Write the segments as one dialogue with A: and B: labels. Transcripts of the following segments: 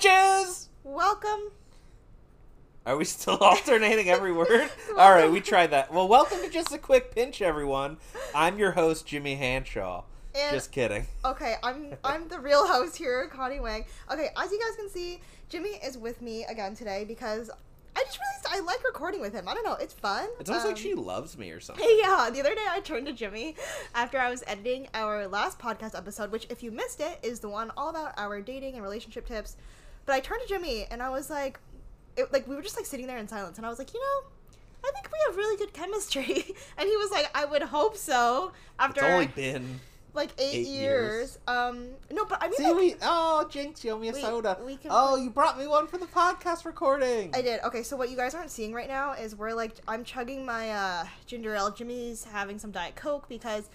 A: bitches!
B: Welcome.
A: Are we still alternating every word? All right, we tried that. Well, welcome to Just a Quick Pinch, everyone. I'm your host, Jimmy Hanshaw.
B: And
A: Just kidding.
B: okay, I'm I'm the real host here, Connie Wang. Okay, as you guys can see, Jimmy is with me again today because I just realized I like recording with him. I don't know, it's fun.
A: It's almost like
B: Um,
A: she loves me or something.
B: Yeah, the other day I turned to Jimmy after I was editing our last podcast episode, which, if you missed it, is the one all about our dating and relationship tips. But I turned to Jimmy and I was like, it, like we were just like sitting there in silence, and I was like, you know, I think we have really good chemistry. and he was like, I would hope so. After
A: It's only been.
B: like eight,
A: eight
B: years.
A: years.
B: Um, no, but I mean,
A: See,
B: like,
A: we. Oh, Jinx, you owe me a
B: We-
A: soda.
B: we can-
A: oh, you brought me one for the podcast recording.
B: I did. Okay, so what you guys aren't seeing right now is we're like I'm chugging my uh, ginger ale. Jimmy's having some diet coke because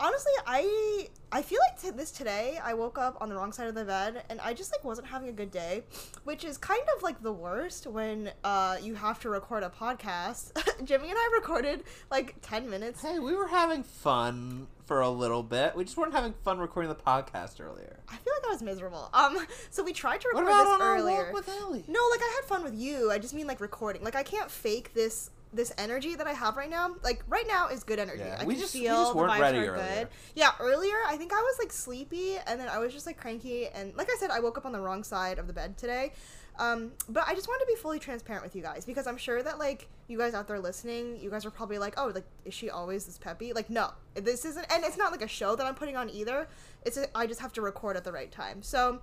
B: honestly, I I feel like to this today I woke up on the wrong side of the bed and I just like wasn't having a good day, which is kind of like the worst when uh, you have to record a podcast. Jimmy and I recorded like ten minutes.
A: Hey, we were having fun for a little bit. We just weren't having fun recording the podcast earlier.
B: I feel like I was miserable. Um, so we tried to
A: What
B: record
A: about
B: this
A: on our
B: earlier.
A: walk with Ellie?
B: No, like I had fun with you. I just mean like recording. Like I can't fake this this energy that I have right now. Like right now is good energy.
A: Yeah,
B: I
A: we
B: can
A: just- we
B: feel
A: just
B: the
A: weren't
B: vibes
A: ready
B: are
A: earlier.
B: Yeah, earlier I think I was like sleepy and then I was just like cranky and like I said I woke up on the wrong side of the bed today. Um, but I just wanted to be fully transparent with you guys because I'm sure that like you guys out there listening, you guys are probably like, "Oh, like is she always this peppy?" Like, no. This isn't and it's not like a show that I'm putting on either. It's a, I just have to record at the right time. So,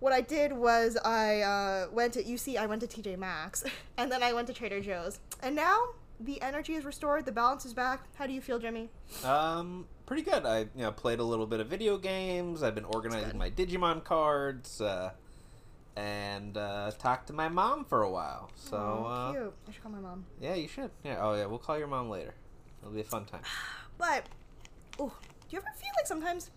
B: what I did was I uh, went to you see I went to TJ Maxx and then I went to Trader Joe's and now the energy is restored, the balance is back. How do you feel, Jimmy?
A: Um, pretty good. I you know played a little bit of video games. I've been organizing my Digimon cards, uh, and uh, talked to my mom for a while. So uh,
B: cute. I should call my mom.
A: yeah, you should. Yeah. Oh yeah, we'll call your mom later. It'll be a fun time.
B: But, ooh, do you ever feel like sometimes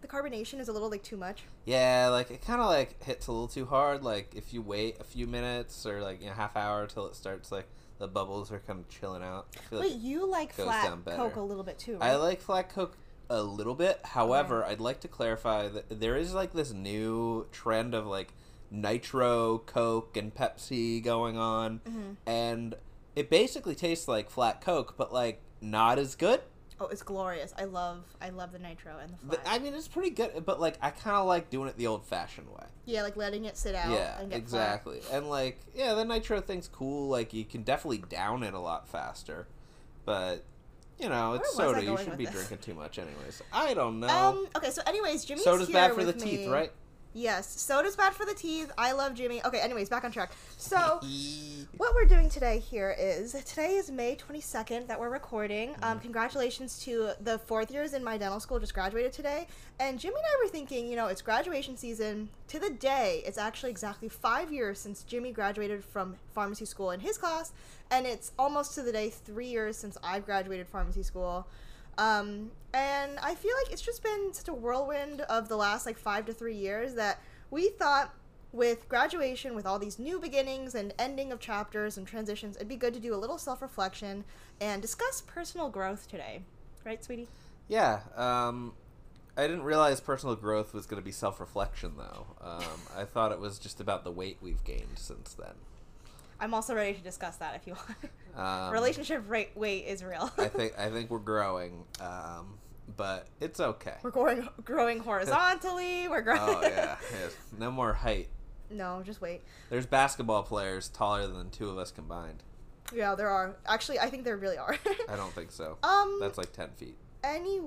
B: the carbonation is a little like too much?
A: Yeah, like it kind of like hits a little too hard. Like if you wait a few minutes or like you know half hour till it starts like the bubbles are kind of chilling out. Feel like
B: Wait, you like flat. Coke a little bit too, right?
A: I like flat Coke a little bit. However, I'd like to clarify that there is like this new trend of like nitro Coke and Pepsi going on,
B: Mm-hmm.
A: and it basically tastes like flat Coke, but like not as good.
B: Oh, it's glorious. I love I love the nitro and the flat.
A: I mean, it's pretty good, but like I kind of like doing it the old-fashioned way.
B: yeah, like letting it sit out.
A: yeah,
B: and get
A: exactly. And like, yeah, the nitro thing's cool. Like, you can definitely down it a lot faster, but. You know, it's soda. You
B: shouldn't
A: be
B: this?
A: drinking too much, anyways. I don't know.
B: Um. Okay. So, anyways, Jimmy's
A: Soda's
B: here
A: bad for the
B: with
A: teeth,
B: me.
A: right?
B: Yes, soda's bad for the teeth. I love Jimmy. Okay. Anyways, back on track. So. What we're doing today here is today is May 22nd that we're recording.
A: Mm-hmm.
B: Um, congratulations to the fourth years in my dental school just graduated today. And Jimmy and I were thinking, you know, it's graduation season. To the day, it's actually exactly five years since Jimmy graduated from pharmacy school in his class. And it's almost to the day three years since I've graduated pharmacy school. Um, and I feel like it's just been such a whirlwind of the last like five to three years that we thought with graduation, with all these new beginnings and ending of chapters and transitions, it'd be good to do a little self reflection and discuss personal growth today. Right, sweetie?
A: Yeah, um, I didn't realize personal growth was going to be self reflection, though. Um, I thought it was just about the weight we've gained since then.
B: I'm also ready to discuss that if you want.
A: Um,
B: Relationship rate weight is real.
A: I think I think we're growing, um, but it's okay.
B: we're growing, growing horizontally. We're growing.
A: Oh yeah, yes. no more height.
B: no, just wait.
A: There's basketball players taller than two of us combined.
B: Yeah, there are. Actually, I think there really are.
A: I don't think so.
B: um.
A: That's like ten feet.
B: any.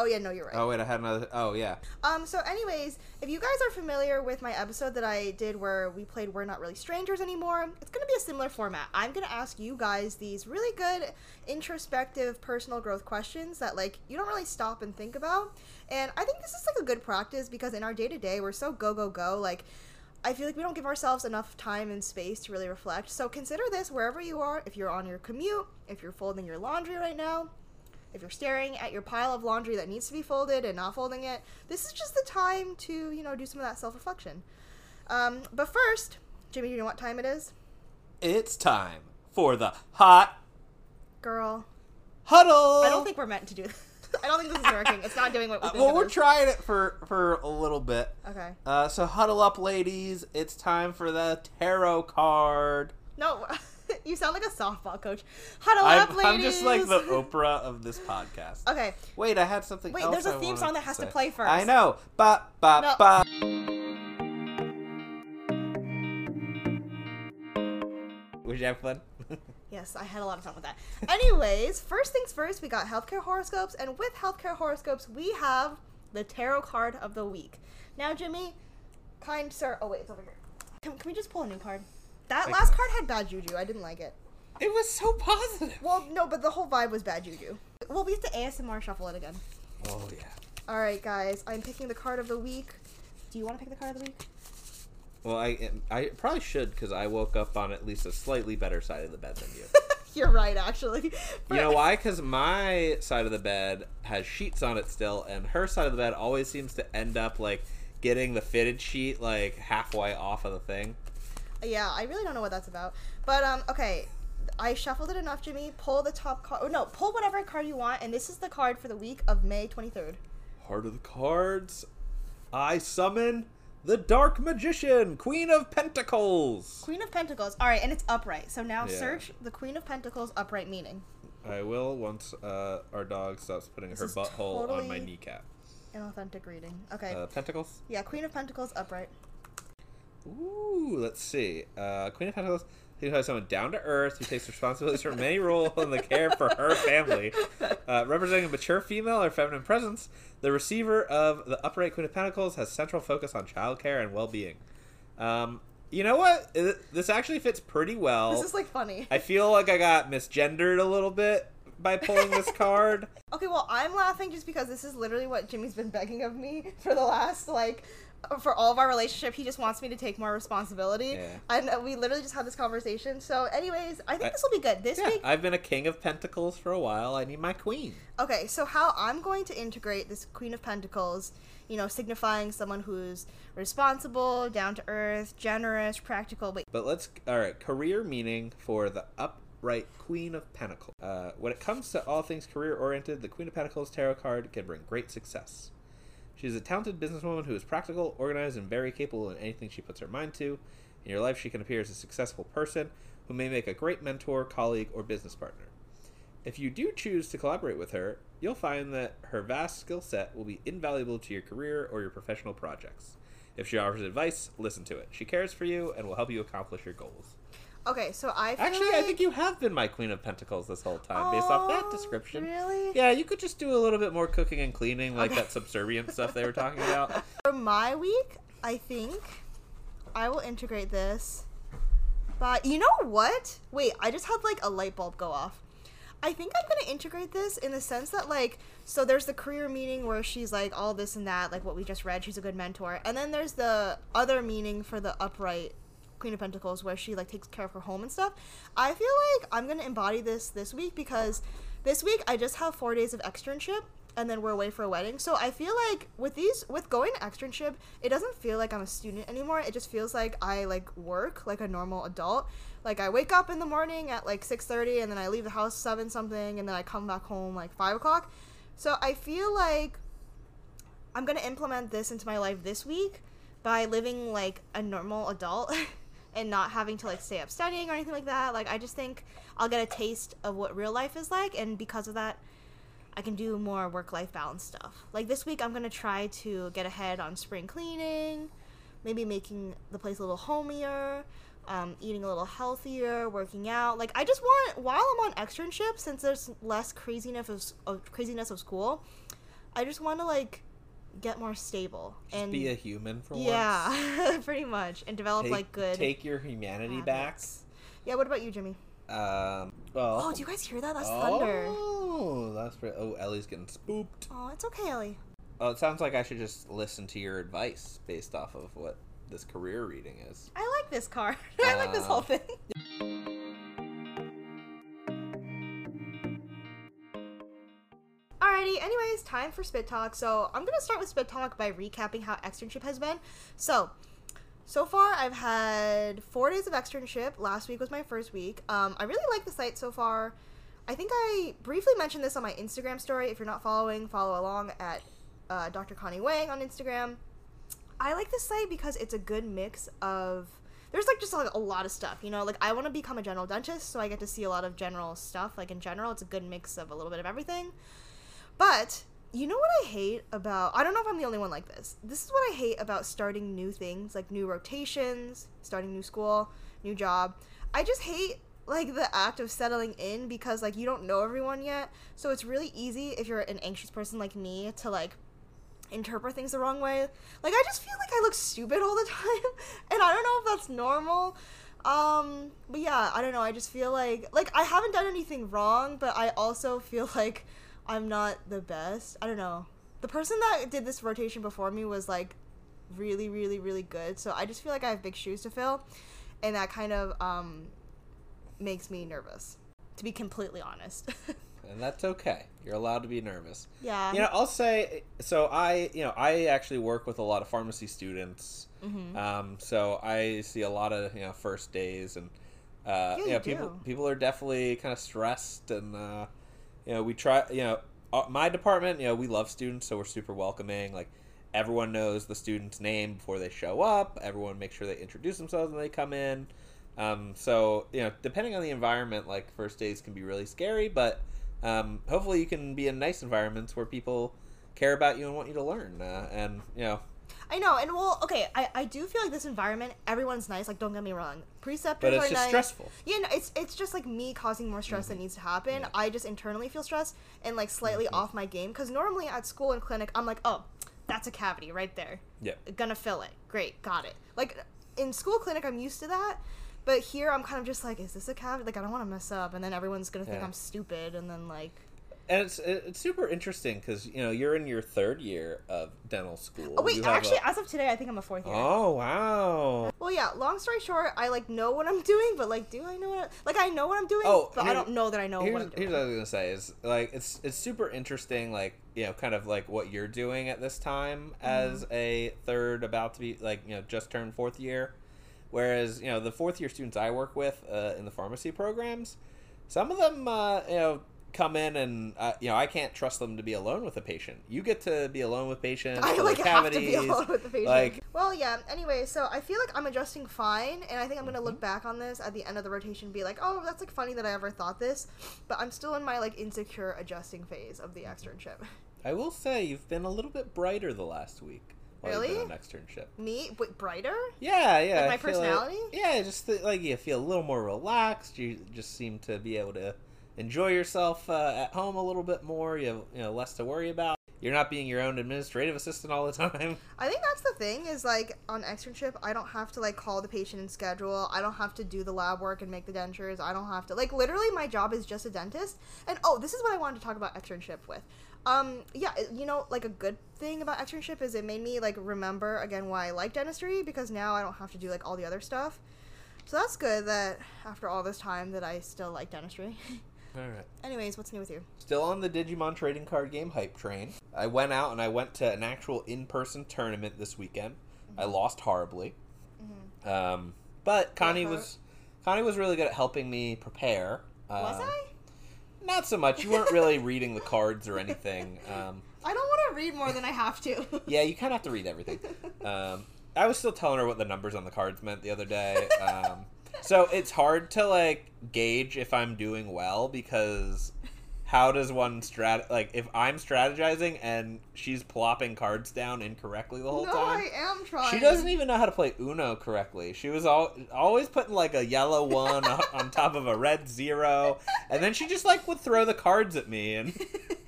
B: Oh yeah, no, you're right.
A: Oh wait, I had another. Oh yeah,
B: Um, so anyways, if you guys are familiar with my episode that I did where we played We're Not Really Strangers Anymore, it's gonna be a similar format. I'm gonna ask you guys these really good introspective personal growth questions that like you don't really stop and think about. And I think this is like a good practice because in our day to day we're so go go go, like I feel like we don't give ourselves enough time and space to really reflect. So consider this wherever you are, if you're on your commute, if you're folding your laundry right now, if you're staring at your pile of laundry that needs to be folded and not folding it, this is just the time to, you know, do some of that self reflection. Um, but first, Jimmy, do you know what time it is?
A: it's time for the hot
B: Girl,
A: huddle.
B: I don't think we're meant to do this. I don't think this is working. It's not doing what we
A: Uh,
B: think
A: well,
B: it
A: we're trying it for for a little bit.
B: Okay.
A: Uh, so huddle up, ladies. It's time for the tarot card.
B: No, you sound like a softball coach. Huddle
A: I'm,
B: up, ladies.
A: I'm just like the Oprah of this podcast.
B: Okay.
A: Wait, I had something.
B: Wait, there's a
A: I
B: theme song that has to
A: say.
B: play first.
A: I know. Ba ba
B: No.
A: ba. Would you have fun?
B: Yes, I had a lot of fun with that. Anyways, first things first, we got healthcare horoscopes, and with healthcare horoscopes, we have the tarot card of the week. Now, Jimmy, kind sir. Oh wait, it's over here. Can, can we just pull a new card? That
A: I
B: last card had bad juju. I didn't like it.
A: it was so positive.
B: Well, no, but the whole vibe was bad juju. Well, we have to ASMR shuffle it again.
A: Oh yeah.
B: All right, guys, I'm picking the card of the week. Do you want to pick the card of the week?
A: Well, I I probably should because I woke up on at least a slightly better side of the bed than you.
B: You're right, actually.
A: You know why? Because my side of the bed has sheets on it still, and her side of the bed always seems to end up like getting the fitted sheet like halfway off of the thing.
B: Yeah, I really don't know what that's about. But um, okay, I shuffled it enough, Jimmy. Pull the top card. Oh no, pull whatever card you want, and this is the card for the week of May twenty third.
A: Heart of the cards. I summon the Dark Magician, Queen of Pentacles.
B: Queen of Pentacles. All right, and it's upright. So now
A: Yeah.
B: search the Queen of Pentacles upright meaning.
A: I will once uh, our dog stops putting
B: This
A: her butthole on my kneecap.
B: An authentic reading. Okay.
A: Uh, pentacles.
B: yeah, Queen of Pentacles upright.
A: Ooh, let's see. Uh, Queen of Pentacles, who has someone down to earth, who takes responsibilities for many roles in the care for her family. Uh, representing a mature female or feminine presence, the receiver of the upright Queen of Pentacles has central focus on childcare and well-being. Um, you know what? This actually fits pretty well.
B: This is like funny.
A: I feel like I got misgendered a little bit by pulling this card.
B: Okay, well, I'm laughing just because this is literally what Jimmy's been begging of me for the last, like, for all of our relationship. He just wants me to take more responsibility.
A: Yeah.
B: And uh, we literally just had this conversation. So, anyways, I think this will be good. This
A: Yeah,
B: week.
A: I've been a king of pentacles for a while. I need my queen.
B: Okay, so how I'm going to integrate this Queen of Pentacles, you know, signifying someone who's responsible, down to earth, generous, practical. Wait,
A: But let's all right. Career meaning for the upright Queen of Pentacles. Uh, when it comes to all things career oriented, the Queen of Pentacles tarot card can bring great success. She is a talented businesswoman who is practical, organized, and very capable in anything she puts her mind to. In your life, she can appear as a successful person who may make a great mentor, colleague, or business partner. If you do choose to collaborate with her, you'll find that her vast skill set will be invaluable to your career or your professional projects. If she offers advice, listen to it. She cares for you and will help you accomplish your goals.
B: Okay, so I feel
A: Actually,
B: like...
A: I think you have been my Queen of Pentacles this whole time, based off that
B: oh,
A: description.
B: Really?
A: Yeah, you could just do a little bit more cooking and cleaning, like
B: Okay.
A: that subservient stuff they were talking about.
B: For my week, I think I will integrate this. But you know what? Wait, I just had like a light bulb go off. I think I'm gonna integrate this in the sense that like so there's the career meaning where she's like all this and that, like what we just read, she's a good mentor. And then there's the other meaning for the upright Queen of Pentacles where she like takes care of her home and stuff. I feel like I'm gonna embody this this week because this week I just have four days of externship and then we're away for a wedding. So I feel like with these with going to externship, it doesn't feel like I'm a student anymore. It just feels like I like work like a normal adult. Like I wake up in the morning at like six thirty and then I leave the house seven something and then I come back home like five o'clock. So I feel like I'm gonna implement this into my life this week by living like a normal adult and not having to like stay up studying or anything like that. Like I just think I'll get a taste of what real life is like and because of that I can do more work life balance stuff. Like this week I'm gonna try to get ahead on spring cleaning, maybe making the place a little homier, um, eating a little healthier, working out. Like I just want while I'm on externship, since there's less craziness of, of craziness of school, I just want to like get more stable
A: Just
B: and
A: be a human for once.
B: yeah, pretty much, and develop
A: Take,
B: like good.
A: Take your humanity back.
B: Yeah. What about you, Jimmy?
A: Um, well.
B: Oh, do you guys hear that? That's thunder.
A: Oh, that's pretty. Oh, Ellie's getting spooked.
B: Oh, it's okay, Ellie.
A: Oh, it sounds like I should just listen to your advice based off of what this career reading is.
B: I like this card. I like this
A: Uh,
B: whole thing. Time for Spit Talk. So I'm gonna start with Spit Talk by recapping how externship has been. So, so far I've had four days of externship. Last week was my first week. Um, I really like the site so far. I think I briefly mentioned this on my Instagram story. If you're not following, follow along at uh, Dr. Connie Wang on Instagram. I like this site because it's a good mix of. There's like just like a lot of stuff, you know. Like I want to become a general dentist, so I get to see a lot of general stuff. Like in general, it's a good mix of a little bit of everything. But you know what I hate about I don't know if I'm the only one like this. This is what I hate about starting new things, like new rotations, starting new school, new job. I just hate like the act of settling in because like you don't know everyone yet. So it's really easy if you're an anxious person like me to like interpret things the wrong way. Like I just feel like I look stupid all the time and I don't know if that's normal. Um but yeah, I don't know. I just feel like like I haven't done anything wrong, but I also feel like I'm not the best. I don't know. The person that did this rotation before me was like really really really good. So I just feel like I have big shoes to fill and that kind of um makes me nervous. To be completely honest.
A: and that's okay. You're allowed to be nervous.
B: yeah.
A: You know, I'll say so. I, you know, I actually work with a lot of pharmacy students.
B: Mhm.
A: Um, so I see a lot of you know first days, and uh,
B: Yeah,
A: you
B: you
A: know, people
B: do.
A: people are definitely kind of stressed, and uh, you know, we try. You know, uh, my department, you know, we love students, so we're super welcoming. Like everyone knows the student's name before they show up. Everyone makes sure they introduce themselves when they come in. Um, so you know, depending on the environment, like first days can be really scary, but um, hopefully you can be in nice environments where people care about you and want you to learn. Uh, and you know,
B: I know, and well, okay, I, I do feel like this environment, everyone's nice. Like, don't get me wrong, preceptors
A: but it's
B: are
A: just
B: nice.
A: stressful.
B: Yeah, no, it's it's just like me causing more stress than mm-hmm. needs to happen.
A: Yeah.
B: I just internally feel stressed and like slightly mm-hmm. off my game because normally at school and clinic, I'm like, oh, that's a cavity right there.
A: Yeah.
B: Gonna fill it. Great, got it. Like in school clinic, I'm used to that. But here, I'm kind of just like, is this a cavity? Like, I don't want to mess up, and then everyone's gonna think
A: Yeah.
B: I'm stupid, and then like,
A: And it's it's super interesting because you know you're in your third year of dental school.
B: oh wait, actually,
A: a-
B: as of today, I think I'm a fourth year.
A: oh wow.
B: Well, yeah. Long story short, I like know what I'm doing, but like, do I know what? I, like, I know what I'm doing,
A: Oh,
B: but I don't know that I know what I'm doing.
A: here's what I was gonna say is like it's it's super interesting like you know kind of like what you're doing at this time as
B: Mm-hmm.
A: a third about to be like you know just turned fourth year, whereas you know the fourth year students I work with uh, in the pharmacy programs, some of them uh, you know come in and uh, you know I can't trust them to be alone with a patient. You get to be alone with patients.
B: I like
A: their
B: have to
A: cavities.
B: be alone with the patient.
A: like-
B: well, yeah. Anyway, so I feel like I'm adjusting fine, and I think I'm gonna
A: Mm-hmm.
B: look back on this at the end of the rotation, and be like, oh, that's like funny that I ever thought this, but I'm still in my like insecure adjusting phase of the externship.
A: I will say you've been a little bit brighter the last week. while you've
B: Really?
A: on externship.
B: Me, wait, brighter?
A: Yeah, yeah.
B: Like my personality?
A: yeah, just th- like you feel a little more relaxed. You just seem to be able to enjoy yourself uh, at home a little bit more. You have you know less to worry about. You're not being your own administrative assistant all the time.
B: I think that's the thing is like on externship, I don't have to like call the patient and schedule. I don't have to do the lab work and make the dentures. I don't have to like literally my job is just a dentist. And oh, this is what I wanted to talk about externship with. Um, yeah, you know, like a good thing about externship is it made me like remember again why I like dentistry because now I don't have to do like all the other stuff. So that's good that after all this time that I still like dentistry.
A: all right.
B: Anyways, what's new with you?
A: Still on the Digimon trading card game hype train. I went out and I went to an actual in-person tournament this weekend. I lost horribly. Um, but Connie was Connie was really good at helping me prepare.
B: Was
A: Uh,
B: I?
A: Not so much. You weren't really reading the cards or anything. Um,
B: I don't want to read more than I have to.
A: yeah, you kind of have to read everything. Um, I was still telling her what the numbers on the cards meant the other day. Um, so it's hard to like gauge if I'm doing well because how does one strat like if I'm strategizing and she's plopping cards down incorrectly the whole
B: no,
A: time?
B: I am trying.
A: She doesn't even know how to play Uno correctly. She was all, always putting like a yellow one on top of a red zero, and then she just like would throw the cards at me, and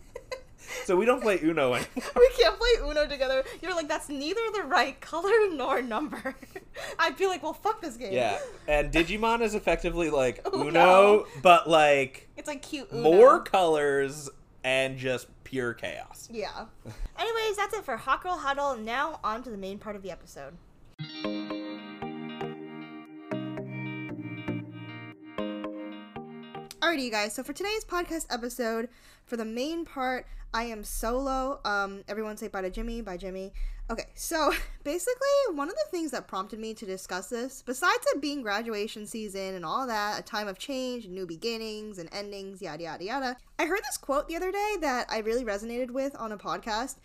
A: so we don't play Uno anymore.
B: we can't play Uno together. You're like, that's neither the right color nor number. I'd be like, well, fuck this game.
A: Yeah, and Digimon is effectively like
B: Uno.
A: Uno, but like
B: It's like cute Uno.
A: more colors and just pure chaos.
B: Yeah. Anyways, that's it for Hot Girl Huddle. Now on to the main part of the episode. Alrighty, you guys. So for today's podcast episode, for the main part, I am solo. Um, everyone say bye to Jimmy. Bye, Jimmy. Okay, so basically, one of the things that prompted me to discuss this, besides it being graduation season and all that, a time of change, new beginnings and endings, yada yada yada, I heard this quote the other day that I really resonated with on a podcast.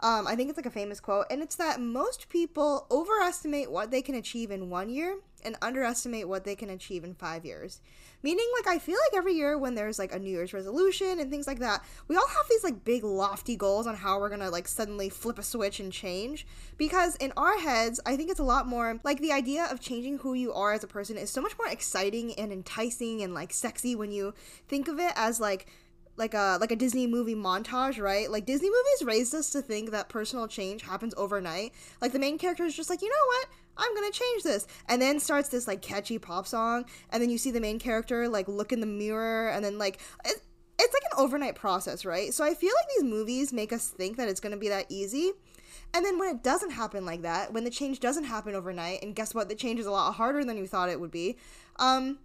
B: Um, I think it's like a famous quote, and it's that most people overestimate what they can achieve in one year and underestimate what they can achieve in five years. Meaning, like, I feel like every year when there's like a New Year's resolution and things like that, we all have these like big lofty goals on how we're gonna like suddenly flip a switch and change. Because in our heads, I think it's a lot more like the idea of changing who you are as a person is so much more exciting and enticing and like sexy when you think of it as like like a like a Disney movie montage, right? Like Disney movies raised us to think that personal change happens overnight. Like the main character is just like, you know what? I'm gonna change this, and then starts this like catchy pop song, and then you see the main character like look in the mirror, and then like it, it's like an overnight process, right? So I feel like these movies make us think that it's gonna be that easy. And then when it doesn't happen like that, when the change doesn't happen overnight, and guess what? The change is a lot harder than you thought it would be. Um,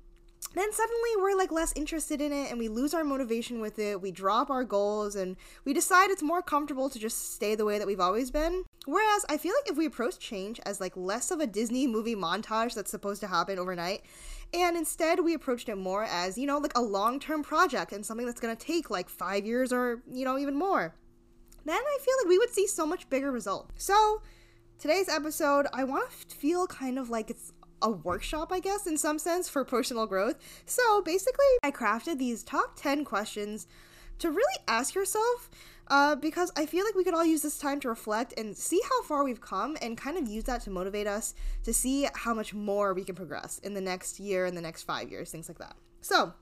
B: then suddenly we're like less interested in it and we lose our motivation with it. We drop our goals and we decide it's more comfortable to just stay the way that we've always been. Whereas I feel like if we approach change as like less of a Disney movie montage that's supposed to happen overnight, and instead we approached it more as, you know, like a long term project and something that's gonna take like five years or, you know, even more, then I feel like we would see so much bigger results. So, today's episode, I wanna feel kind of like it's a workshop, I guess, in some sense, for personal growth. So basically, I crafted these top 10 questions to really ask yourself uh, because I feel like we could all use this time to reflect and see how far we've come and kind of use that to motivate us to see how much more we can progress in the next year and the next five years, things like that. So,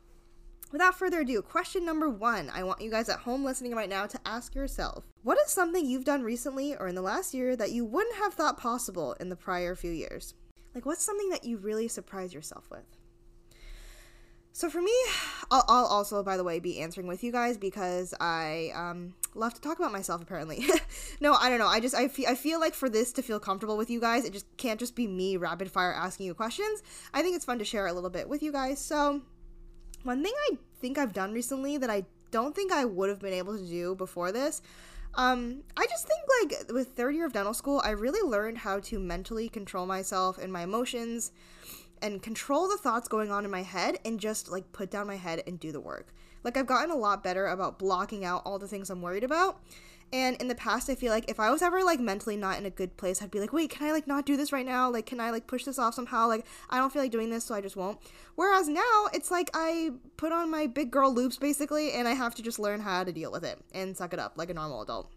B: without further ado, question number one I want you guys at home listening right now to ask yourself What is something you've done recently or in the last year that you wouldn't have thought possible in the prior few years? Like, what's something that you really surprise yourself with? So for me, I'll, I'll, also, by the way, be answering with you guys because I um, love to talk about myself. Apparently, no, I don't know. I just I feel I feel like for this to feel comfortable with you guys, it just can't just be me rapid fire asking you questions. I think it's fun to share a little bit with you guys. So one thing I think I've done recently that I don't think I would have been able to do before this um, I just think like with third year of dental school, I really learned how to mentally control myself and my emotions and control the thoughts going on in my head and just like put down my head and do the work. Like I've gotten a lot better about blocking out all the things I'm worried about. And in the past, I feel like if I was ever like mentally not in a good place, I'd be like, wait, can I like not do this right now? Like, can I like push this off somehow? Like, I don't feel like doing this, so I just won't. Whereas now, it's like I put on my big girl loops basically, and I have to just learn how to deal with it and suck it up like a normal adult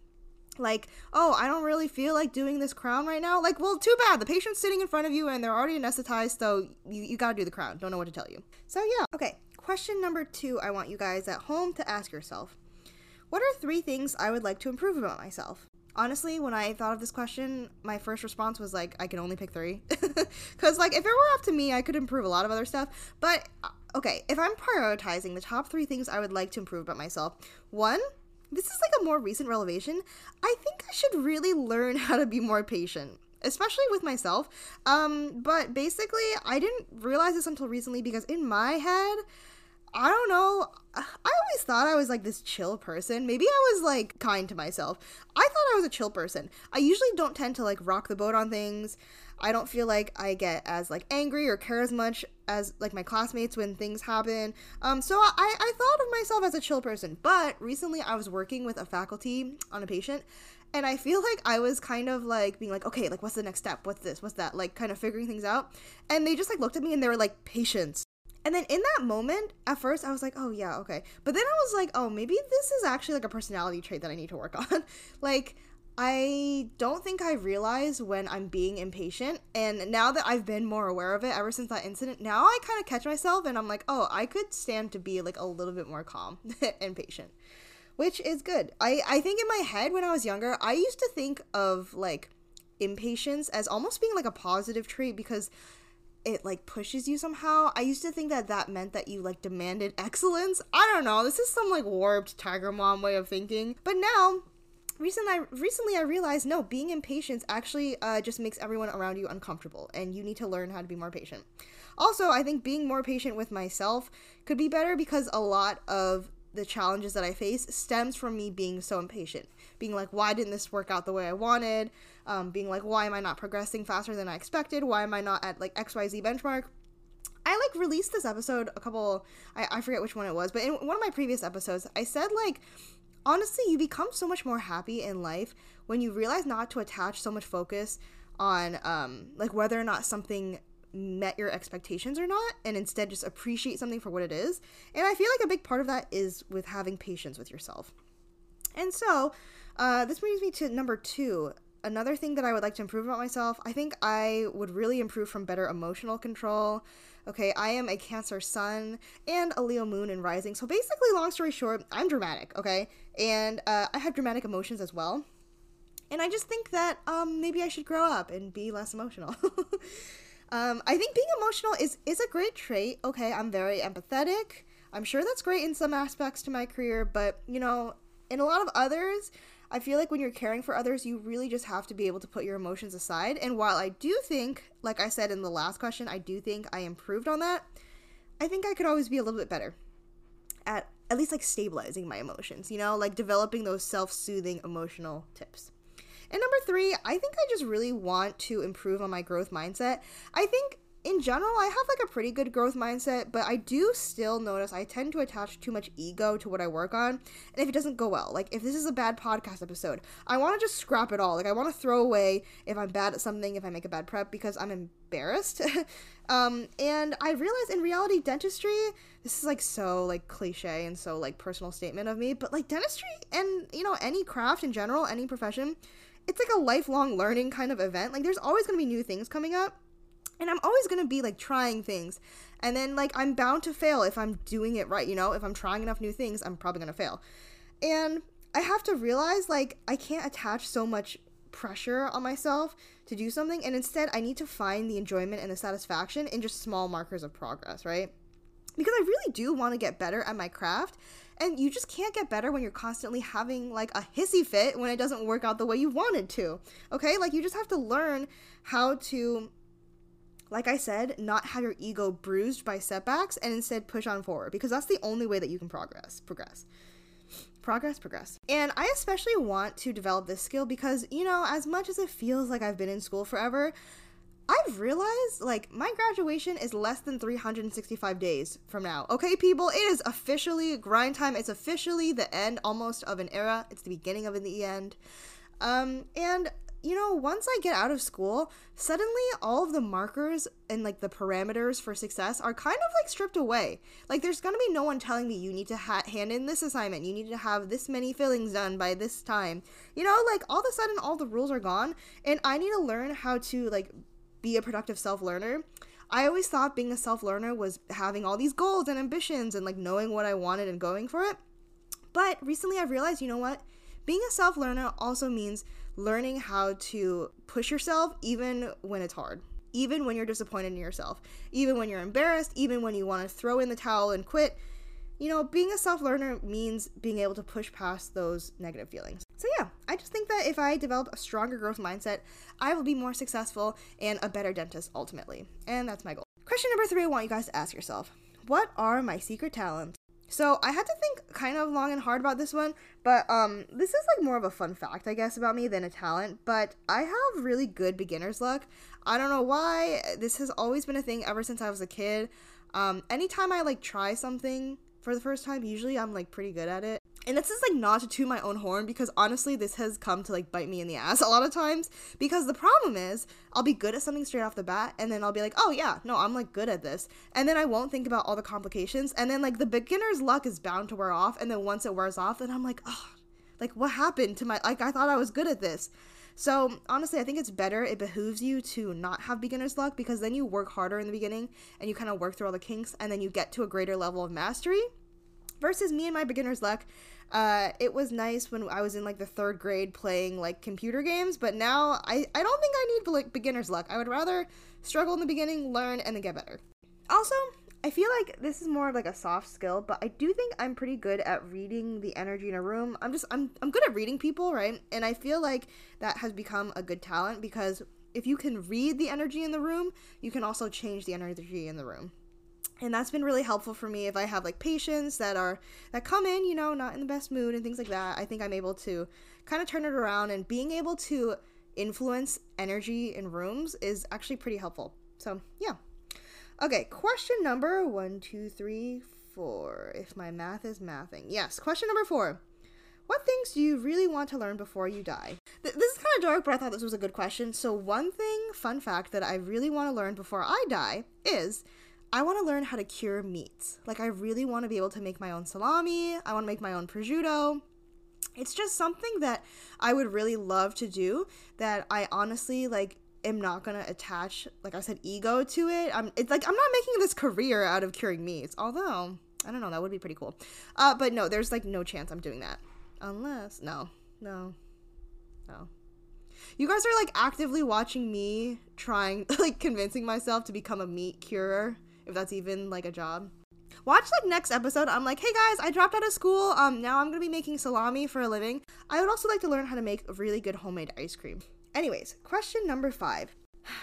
B: like, oh, I don't really feel like doing this crown right now. Like, well, too bad. The patient's sitting in front of you and they're already anesthetized, so you, you gotta do the crown. Don't know what to tell you. So, yeah. Okay, question number two I want you guys at home to ask yourself What are three things I would like to improve about myself? Honestly, when I thought of this question, my first response was like, I can only pick three. Because, like, if it were up to me, I could improve a lot of other stuff. But, uh, okay, if I'm prioritizing the top three things I would like to improve about myself, one, this is like a more recent revelation. I think I should really learn how to be more patient especially with myself. Um, but basically, I didn't realize this until recently because in my head, I don't know. I always thought I was like this chill person. Maybe I was like kind to myself. I thought I was a chill person. I usually don't tend to like rock the boat on things. I don't feel like I get as like angry or care as much as like my classmates when things happen. Um, so I, I thought of myself as a chill person. But recently I was working with a faculty on a patient and I feel like I was kind of like being like, okay, like what's the next step? What's this? What's that? Like kind of figuring things out. And they just like looked at me and they were like, patience. And then in that moment, at first I was like, oh yeah, okay. But then I was like, oh, maybe this is actually like a personality trait that I need to work on. like I don't think I realize when I'm being impatient. And now that I've been more aware of it ever since that incident, now I kind of catch myself and I'm like, oh, I could stand to be like a little bit more calm and patient, which is good. I, I think in my head when I was younger, I used to think of like impatience as almost being like a positive trait because it like pushes you somehow. I used to think that that meant that you like demanded excellence. I don't know. This is some like warped tiger mom way of thinking. But now recently I, recently I realized no being impatient actually uh, just makes everyone around you uncomfortable and you need to learn how to be more patient Also, I think being more patient with myself could be better because a lot of the challenges that I face stems from me being so impatient. Being like, why didn't this work out the way I wanted? Um, being like, why am I not progressing faster than I expected? Why am I not at like XYZ benchmark? I like released this episode a couple I, I forget which one it was, but in one of my previous episodes, I said like honestly, you become so much more happy in life when you realize not to attach so much focus on um like whether or not something met your expectations or not and instead just appreciate something for what it is. And I feel like a big part of that is with having patience with yourself. And so, uh, this brings me to number two. Another thing that I would like to improve about myself, I think I would really improve from better emotional control. Okay, I am a Cancer Sun and a Leo Moon and Rising. So basically, long story short, I'm dramatic. Okay, and uh, I have dramatic emotions as well. And I just think that um, maybe I should grow up and be less emotional. um, I think being emotional is is a great trait. Okay, I'm very empathetic. I'm sure that's great in some aspects to my career, but you know, in a lot of others, I feel like when you're caring for others, you really just have to be able to put your emotions aside. And while I do think, like I said in the last question, I do think I improved on that, I think I could always be a little bit better at at least like stabilizing my emotions, you know, like developing those self soothing emotional tips. And number three, I think I just really want to improve on my growth mindset. I think in general, I have like a pretty good growth mindset, but I do still notice I tend to attach too much ego to what I work on. And if it doesn't go well, like if this is a bad podcast episode, I want to just scrap it all. Like I want to throw away if I'm bad at something, if I make a bad prep, because I'm embarrassed. um, and I realize in reality, dentistry, this is like so like cliche and so like personal statement of me, but like dentistry and you know any craft in general, any profession, it's like a lifelong learning kind of event. Like there's always going to be new things coming up and I'm always to be like trying things. And then like I'm bound to fail if I'm doing it right, you know? If I'm trying enough new things, I'm probably to fail. And I have to realize like I can't attach so much pressure on myself to do something and instead I need to find the enjoyment and the satisfaction in just small markers of progress, right? Because I really do want to get better at my craft and you just can't get better when you're constantly having like a hissy fit when it doesn't work out the way you wanted to. Okay? Like you just have to learn how to like I said, not have your ego bruised by setbacks and instead push on forward because that's the only way that you can progress. Progress. Progress, progress. And I especially want to develop this skill because, you know, as much as it feels like I've been in school forever, I've realized like my graduation is less than 365 days from now. Okay, people, it is officially grind time. It's officially the end almost of an era. It's the beginning of the end. Um, and you know, once I get out of school, suddenly all of the markers and like the parameters for success are kind of like stripped away. Like, there's gonna be no one telling me you need to ha- hand in this assignment, you need to have this many fillings done by this time. You know, like all of a sudden, all the rules are gone, and I need to learn how to like be a productive self learner. I always thought being a self learner was having all these goals and ambitions and like knowing what I wanted and going for it. But recently I've realized, you know what? Being a self learner also means learning how to push yourself even when it's hard, even when you're disappointed in yourself, even when you're embarrassed, even when you want to throw in the towel and quit. You know, being a self learner means being able to push past those negative feelings. So, yeah, I just think that if I develop a stronger growth mindset, I will be more successful and a better dentist ultimately. And that's my goal. Question number three I want you guys to ask yourself What are my secret talents? So I had to think kind of long and hard about this one, but um, this is like more of a fun fact, I guess, about me than a talent. But I have really good beginner's luck. I don't know why. This has always been a thing ever since I was a kid. Um, anytime I like try something for the first time, usually I'm like pretty good at it. And this is like not to toot my own horn because honestly this has come to like bite me in the ass a lot of times because the problem is i'll be good at something straight off the bat and then i'll be like oh yeah no i'm like good at this. And then i won't think about all the complications and then like the beginner's luck is bound to wear off and then once it wears off then i'm like oh like what happened to my like i thought i was good at this so honestly i think it's better it behooves you to not have beginner's luck because then you work harder in the beginning and you kind of work through all the kinks and then you get to a greater level of mastery versus me and my beginner's luck uh, it was nice when I was in like the third grade playing like computer games, but now I, I don't think I need like beginner's luck. I would rather struggle in the beginning, learn, and then get better. Also, I feel like this is more of like a soft skill, but I do think I'm pretty good at reading the energy in a room. I'm just I'm I'm good at reading people, right? And I feel like that has become a good talent because if you can read the energy in the room, you can also change the energy in the room. And that's been really helpful for me if I have like patients that are that come in, you know, not in the best mood and things like that. I think I'm able to kind of turn it around and being able to influence energy in rooms is actually pretty helpful. So, yeah. Okay, question number one, two, three, four. If my math is mathing. Yes, question number four. What things do you really want to learn before you die? Th- this is kind of dark, but I thought this was a good question. So, one thing, fun fact, that I really want to learn before I die is I want to learn how to cure meats. Like, I really want to be able to make my own salami, I want to make my own prosciutto. It's just something that I would really love to do that I honestly like am not gonna attach like I said ego to it. I'm it's like I'm not making this career out of curing meats. Although I don't know, that would be pretty cool. Uh, but no, there's like no chance I'm doing that. Unless, no, no, no. You guys are like actively watching me trying, like convincing myself to become a meat curer, if that's even like a job. Watch like next episode. I'm like, hey guys, I dropped out of school. Um, now I'm gonna be making salami for a living. I would also like to learn how to make really good homemade ice cream. Anyways, question number five.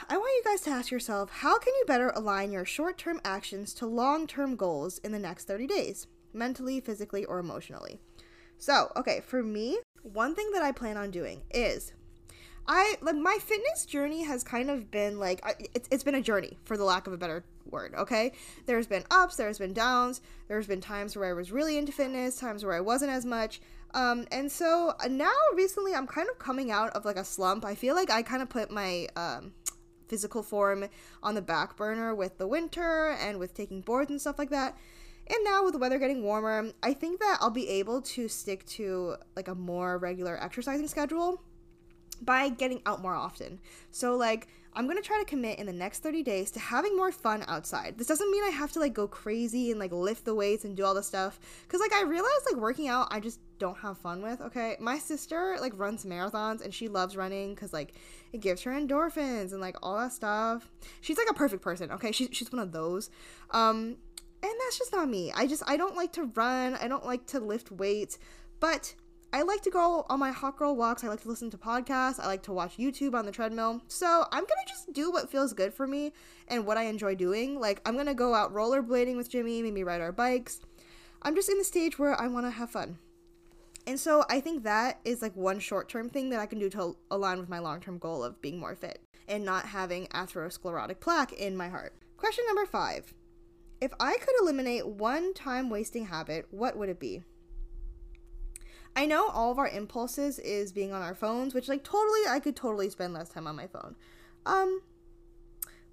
B: I want you guys to ask yourself how can you better align your short term actions to long term goals in the next 30 days, mentally, physically, or emotionally? So, okay, for me, one thing that I plan on doing is I like my fitness journey has kind of been like it's it's been a journey for the lack of a better word, okay? There's been ups, there's been downs, there's been times where I was really into fitness, times where I wasn't as much. Um and so uh, now recently I'm kind of coming out of like a slump. I feel like I kind of put my um physical form on the back burner with the winter and with taking boards and stuff like that. And now with the weather getting warmer, I think that I'll be able to stick to like a more regular exercising schedule by getting out more often. So like I'm to try to commit in the next 30 days to having more fun outside. This doesn't mean I have to like go crazy and like lift the weights and do all the stuff cuz like I realize like working out I just don't have fun with, okay? My sister like runs marathons and she loves running cuz like it gives her endorphins and like all that stuff. She's like a perfect person, okay? She, she's one of those. Um and that's just not me. I just I don't like to run. I don't like to lift weights, but I like to go on my hot girl walks. I like to listen to podcasts. I like to watch YouTube on the treadmill. So I'm gonna just do what feels good for me and what I enjoy doing. Like I'm gonna go out rollerblading with Jimmy, maybe ride our bikes. I'm just in the stage where I want to have fun. And so I think that is like one short term thing that I can do to align with my long term goal of being more fit and not having atherosclerotic plaque in my heart. Question number five if I could eliminate one time wasting habit, what would it be? I know all of our impulses is being on our phones, which like totally I could totally spend less time on my phone. Um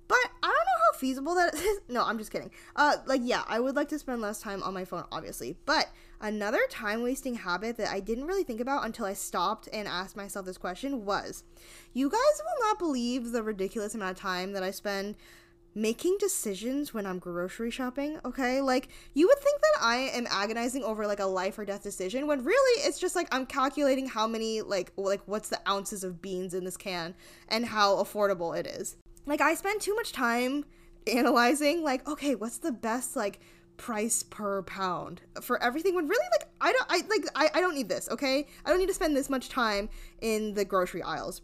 B: but I don't know how feasible that is. No, I'm just kidding. Uh like yeah, I would like to spend less time on my phone obviously. But another time wasting habit that I didn't really think about until I stopped and asked myself this question was you guys will not believe the ridiculous amount of time that I spend making decisions when I'm grocery shopping, okay? Like, you would think that I am agonizing over like a life or death decision when really it's just like I'm calculating how many, like, like what's the ounces of beans in this can and how affordable it is. Like, I spend too much time analyzing, like, okay, what's the best, like, price per pound for everything when really like I don't I like I, I don't need this, okay? I don't need to spend this much time in the grocery aisles.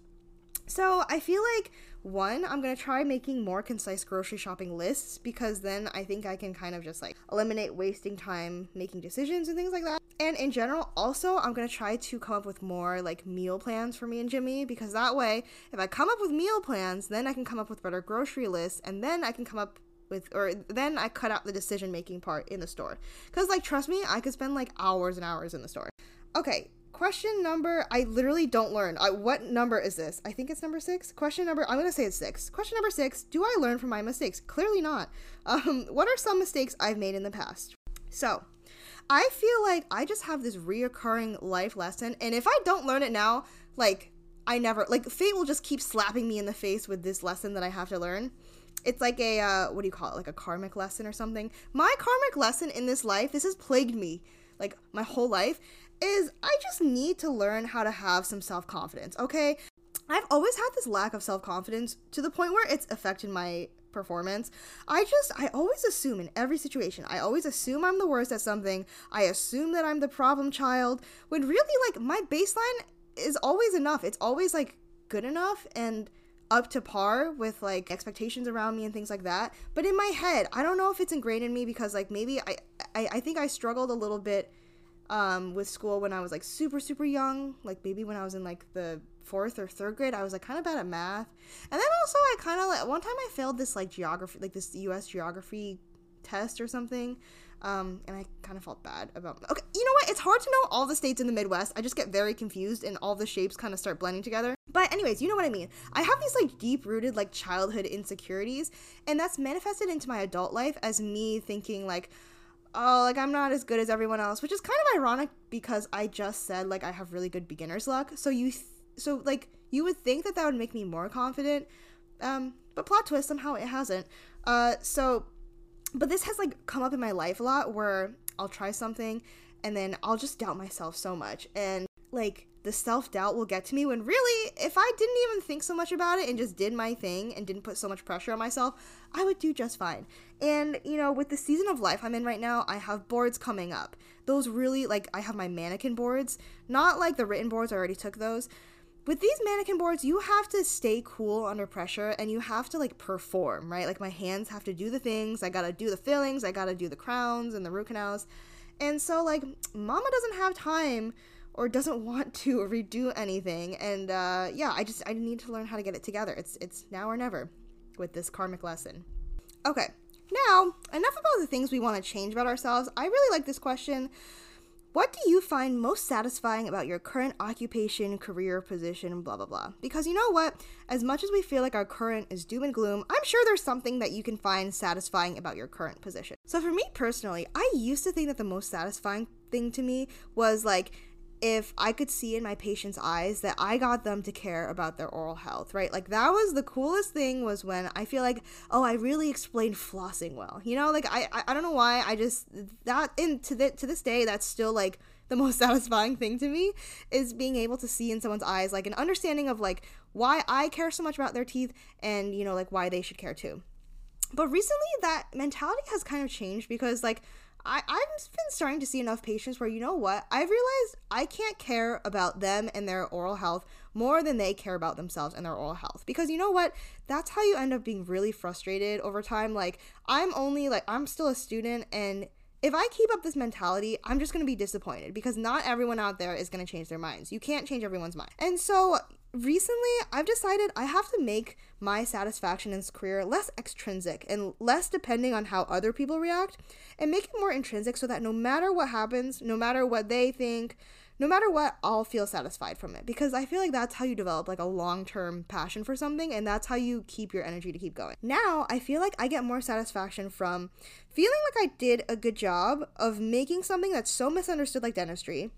B: So I feel like one, I'm going to try making more concise grocery shopping lists because then I think I can kind of just like eliminate wasting time making decisions and things like that. And in general, also, I'm going to try to come up with more like meal plans for me and Jimmy because that way, if I come up with meal plans, then I can come up with better grocery lists and then I can come up with or then I cut out the decision making part in the store. Cuz like trust me, I could spend like hours and hours in the store. Okay, Question number, I literally don't learn. I, what number is this? I think it's number six. Question number, I'm to say it's six. Question number six, do I learn from my mistakes? Clearly not. Um, what are some mistakes I've made in the past? So, I feel like I just have this reoccurring life lesson, and if I don't learn it now, like, I never, like, fate will just keep slapping me in the face with this lesson that I have to learn. It's like a, uh, what do you call it? Like a karmic lesson or something. My karmic lesson in this life, this has plagued me, like, my whole life is I just need to learn how to have some self confidence, okay? I've always had this lack of self confidence to the point where it's affected my performance. I just, I always assume in every situation, I always assume I'm the worst at something. I assume that I'm the problem child, when really, like, my baseline is always enough. It's always, like, good enough. And up to par with like expectations around me and things like that. But in my head, I don't know if it's ingrained in me because like maybe I I, I think I struggled a little bit um, with school when I was like super super young, like maybe when I was in like the fourth or third grade, I was like kind of bad at math, and then also I kind of like one time I failed this like geography, like this U.S. geography test or something. Um, and I kind of felt bad about. Okay, you know what? It's hard to know all the states in the Midwest. I just get very confused, and all the shapes kind of start blending together. But anyways, you know what I mean. I have these like deep-rooted like childhood insecurities, and that's manifested into my adult life as me thinking like, oh, like I'm not as good as everyone else, which is kind of ironic because I just said like I have really good beginner's luck. So you, th- so like you would think that that would make me more confident, um, but plot twist somehow it hasn't. Uh, so, but this has like come up in my life a lot where I'll try something and then I'll just doubt myself so much and like the self doubt will get to me when really, if I didn't even think so much about it and just did my thing and didn't put so much pressure on myself, I would do just fine. And, you know, with the season of life I'm in right now, I have boards coming up. Those really, like, I have my mannequin boards, not like the written boards, I already took those. With these mannequin boards, you have to stay cool under pressure and you have to, like, perform, right? Like, my hands have to do the things. I gotta do the fillings, I gotta do the crowns and the root canals. And so, like, mama doesn't have time or doesn't want to redo anything. And uh, yeah, I just I need to learn how to get it together. It's it's now or never with this karmic lesson. Okay, now enough about the things we want to change about ourselves. I really like this question. What do you find most satisfying about your current occupation, career, position, blah, blah, blah? Because you know what? As much as we feel like our current is doom and gloom, I'm sure there's something that you can find satisfying about your current position. So for me personally, I used to think that the most satisfying thing to me was like if I could see in my patient's eyes that I got them to care about their oral health, right? Like that was the coolest thing was when I feel like, oh, I really explained flossing well. You know, like I I, I don't know why I just that in to the, to this day that's still like the most satisfying thing to me is being able to see in someone's eyes like an understanding of like why I care so much about their teeth and you know like why they should care too. But recently that mentality has kind of changed because like I, I've been starting to see enough patients where you know what? I've realized I can't care about them and their oral health more than they care about themselves and their oral health. Because you know what? That's how you end up being really frustrated over time. Like, I'm only like, I'm still a student and if I keep up this mentality, I'm just to be disappointed because not everyone out there is to change their minds. You can't change everyone's mind. And so recently, I've decided I have to make my satisfaction in this career less extrinsic and less depending on how other people react and make it more intrinsic so that no matter what happens, no matter what they think, no matter what, I'll feel satisfied from it because I feel like that's how you develop like a long term passion for something and that's how you keep your energy to keep going. Now, I feel like I get more satisfaction from feeling like I did a good job of making something that's so misunderstood like dentistry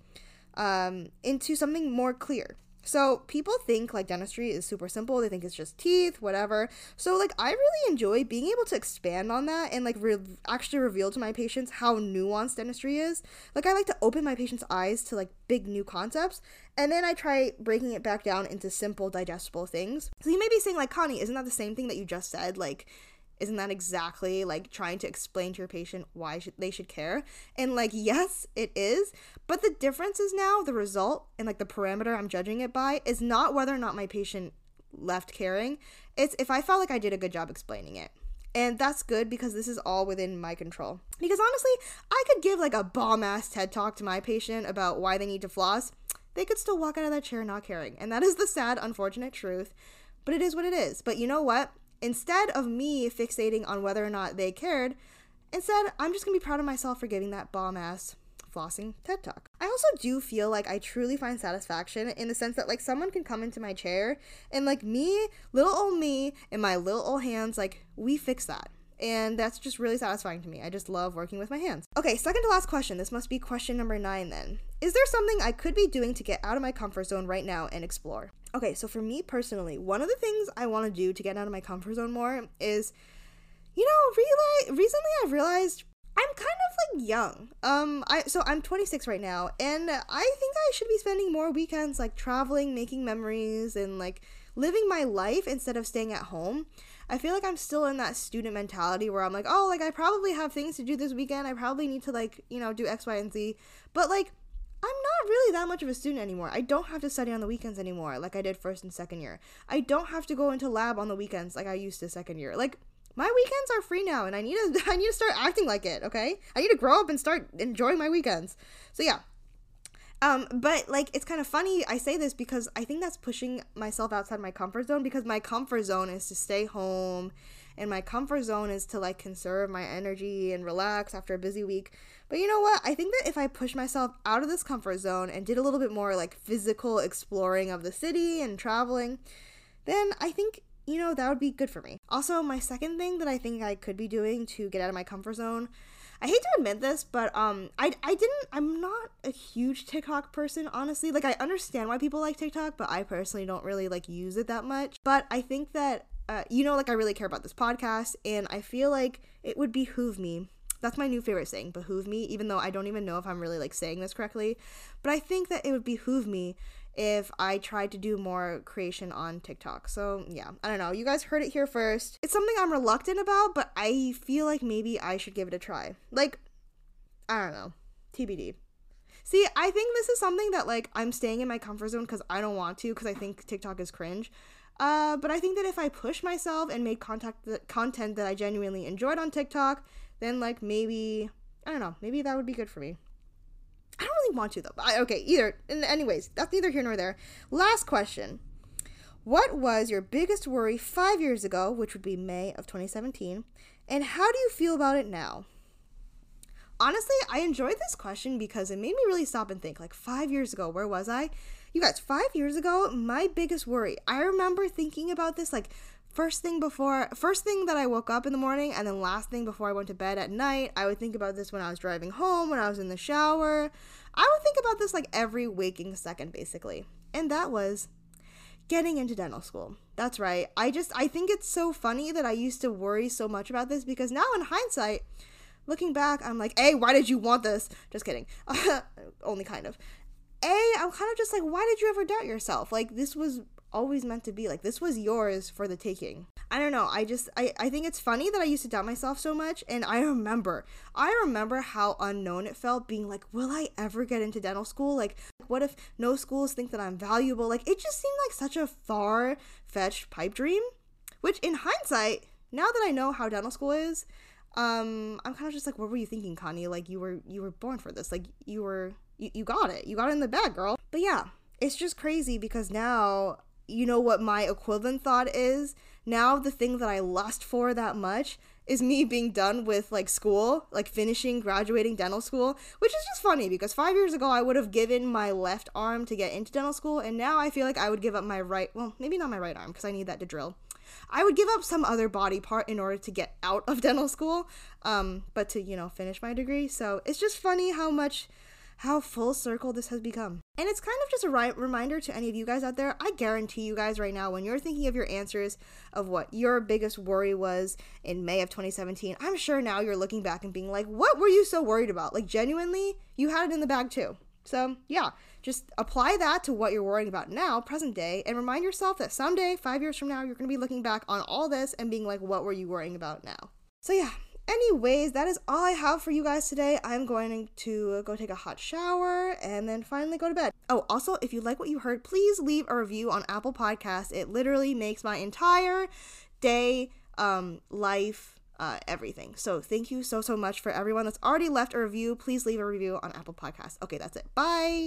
B: um, into something more clear. So people think like dentistry is super simple. They think it's just teeth, whatever. So like I really enjoy being able to expand on that and like re- actually reveal to my patients how nuanced dentistry is. Like I like to open my patients' eyes to like big new concepts and then I try breaking it back down into simple digestible things. So you may be saying like Connie, isn't that the same thing that you just said? Like isn't that exactly like trying to explain to your patient why they should care? And like yes it is but the difference is now the result and like the parameter i'm judging it by is not whether or not my patient left caring. It's if i felt like i did a good job explaining it. And that's good because this is all within my control. Because honestly i could give like a bomb ass ted talk to my patient about why they need to floss. They could still walk out of that chair not caring. And that is the sad unfortunate truth but it is what it is. But you know what instead of me fixating on whether or not they cared, instead, I'm just gonna be proud of myself for giving that bomb ass flossing TED Talk. I also do feel like I truly find satisfaction in the sense that like someone can come into my chair and like me, little old me, and my little old hands, like we fix that. And that's just really satisfying to me. I just love working with my hands. Okay, second to last question. This must be question number nine then. Is there something I could be doing to get out of my comfort zone right now and explore? Okay, so for me personally, one of the things I want to do to get out of my comfort zone more is, you know, realize recently I've realized I'm kind of like young. Um, I so I'm 26 right now, and I think I should be spending more weekends like traveling, making memories, and like living my life instead of staying at home. I feel like I'm still in that student mentality where I'm like, oh, like I probably have things to do this weekend. I probably need to like, you know, do X, Y, and Z. But like I'm not really that much of a student anymore. I don't have to study on the weekends anymore like I did first and second year. I don't have to go into lab on the weekends like I used to second year. Like my weekends are free now and I need to I need to start acting like it, okay? I need to grow up and start enjoying my weekends. So yeah. Um but like it's kind of funny I say this because I think that's pushing myself outside my comfort zone because my comfort zone is to stay home and my comfort zone is to like conserve my energy and relax after a busy week. But you know what? I think that if I push myself out of this comfort zone and did a little bit more like physical exploring of the city and traveling, then I think you know that would be good for me. Also, my second thing that I think I could be doing to get out of my comfort zone I hate to admit this, but um, I I didn't. I'm not a huge TikTok person, honestly. Like I understand why people like TikTok, but I personally don't really like use it that much. But I think that uh, you know, like I really care about this podcast, and I feel like it would behoove me. That's my new favorite saying, behoove me, even though I don't even know if I'm really like saying this correctly. But I think that it would behoove me if I tried to do more creation on TikTok. So, yeah, I don't know. You guys heard it here first. It's something I'm reluctant about, but I feel like maybe I should give it a try. Like, I don't know. TBD. See, I think this is something that like I'm staying in my comfort zone because I don't want to because I think TikTok is cringe. Uh, but I think that if I push myself and make contact content that I genuinely enjoyed on TikTok, then like maybe I don't know, maybe that would be good for me. I don't really want to though. I, okay, either. Anyways, that's neither here nor there. Last question. What was your biggest worry five years ago, which would be May of 2017, and how do you feel about it now? Honestly, I enjoyed this question because it made me really stop and think. Like five years ago, where was I? You guys, five years ago, my biggest worry, I remember thinking about this like first thing before, first thing that I woke up in the morning, and then last thing before I went to bed at night. I would think about this when I was driving home, when I was in the shower. I would think about this like every waking second, basically. And that was getting into dental school. That's right. I just, I think it's so funny that I used to worry so much about this because now in hindsight, looking back, I'm like, hey, why did you want this? Just kidding. Only kind of. A, I'm kind of just like, why did you ever doubt yourself? Like, this was always meant to be. Like, this was yours for the taking. I don't know. I just, I, I think it's funny that I used to doubt myself so much. And I remember, I remember how unknown it felt being like, will I ever get into dental school? Like, what if no schools think that I'm valuable? Like, it just seemed like such a far fetched pipe dream. Which, in hindsight, now that I know how dental school is, um, I'm kind of just like, what were you thinking, Connie? Like, you were, you were born for this. Like, you were you, you got it. You got it in the bag, girl. But yeah, it's just crazy because now you know what my equivalent thought is? Now the thing that I lust for that much is me being done with like school, like finishing graduating dental school, which is just funny because 5 years ago I would have given my left arm to get into dental school and now I feel like I would give up my right, well, maybe not my right arm because I need that to drill. I would give up some other body part in order to get out of dental school, um, but to, you know, finish my degree. So it's just funny how much how full circle this has become. And it's kind of just a ri- reminder to any of you guys out there. I guarantee you guys right now, when you're thinking of your answers of what your biggest worry was in May of 2017, I'm sure now you're looking back and being like, what were you so worried about? Like, genuinely, you had it in the bag too. So, yeah, just apply that to what you're worrying about now, present day, and remind yourself that someday, five years from now, you're going to be looking back on all this and being like, what were you worrying about now? So, yeah, Anyways, that is all I have for you guys today. I'm going to go take a hot shower and then finally go to bed. Oh, also, if you like what you heard, please leave a review on Apple Podcasts. It literally makes my entire day, um, life, uh, everything. So thank you so, so much for everyone that's already left a review. Please leave a review on Apple Podcasts. Okay, that's it. Bye.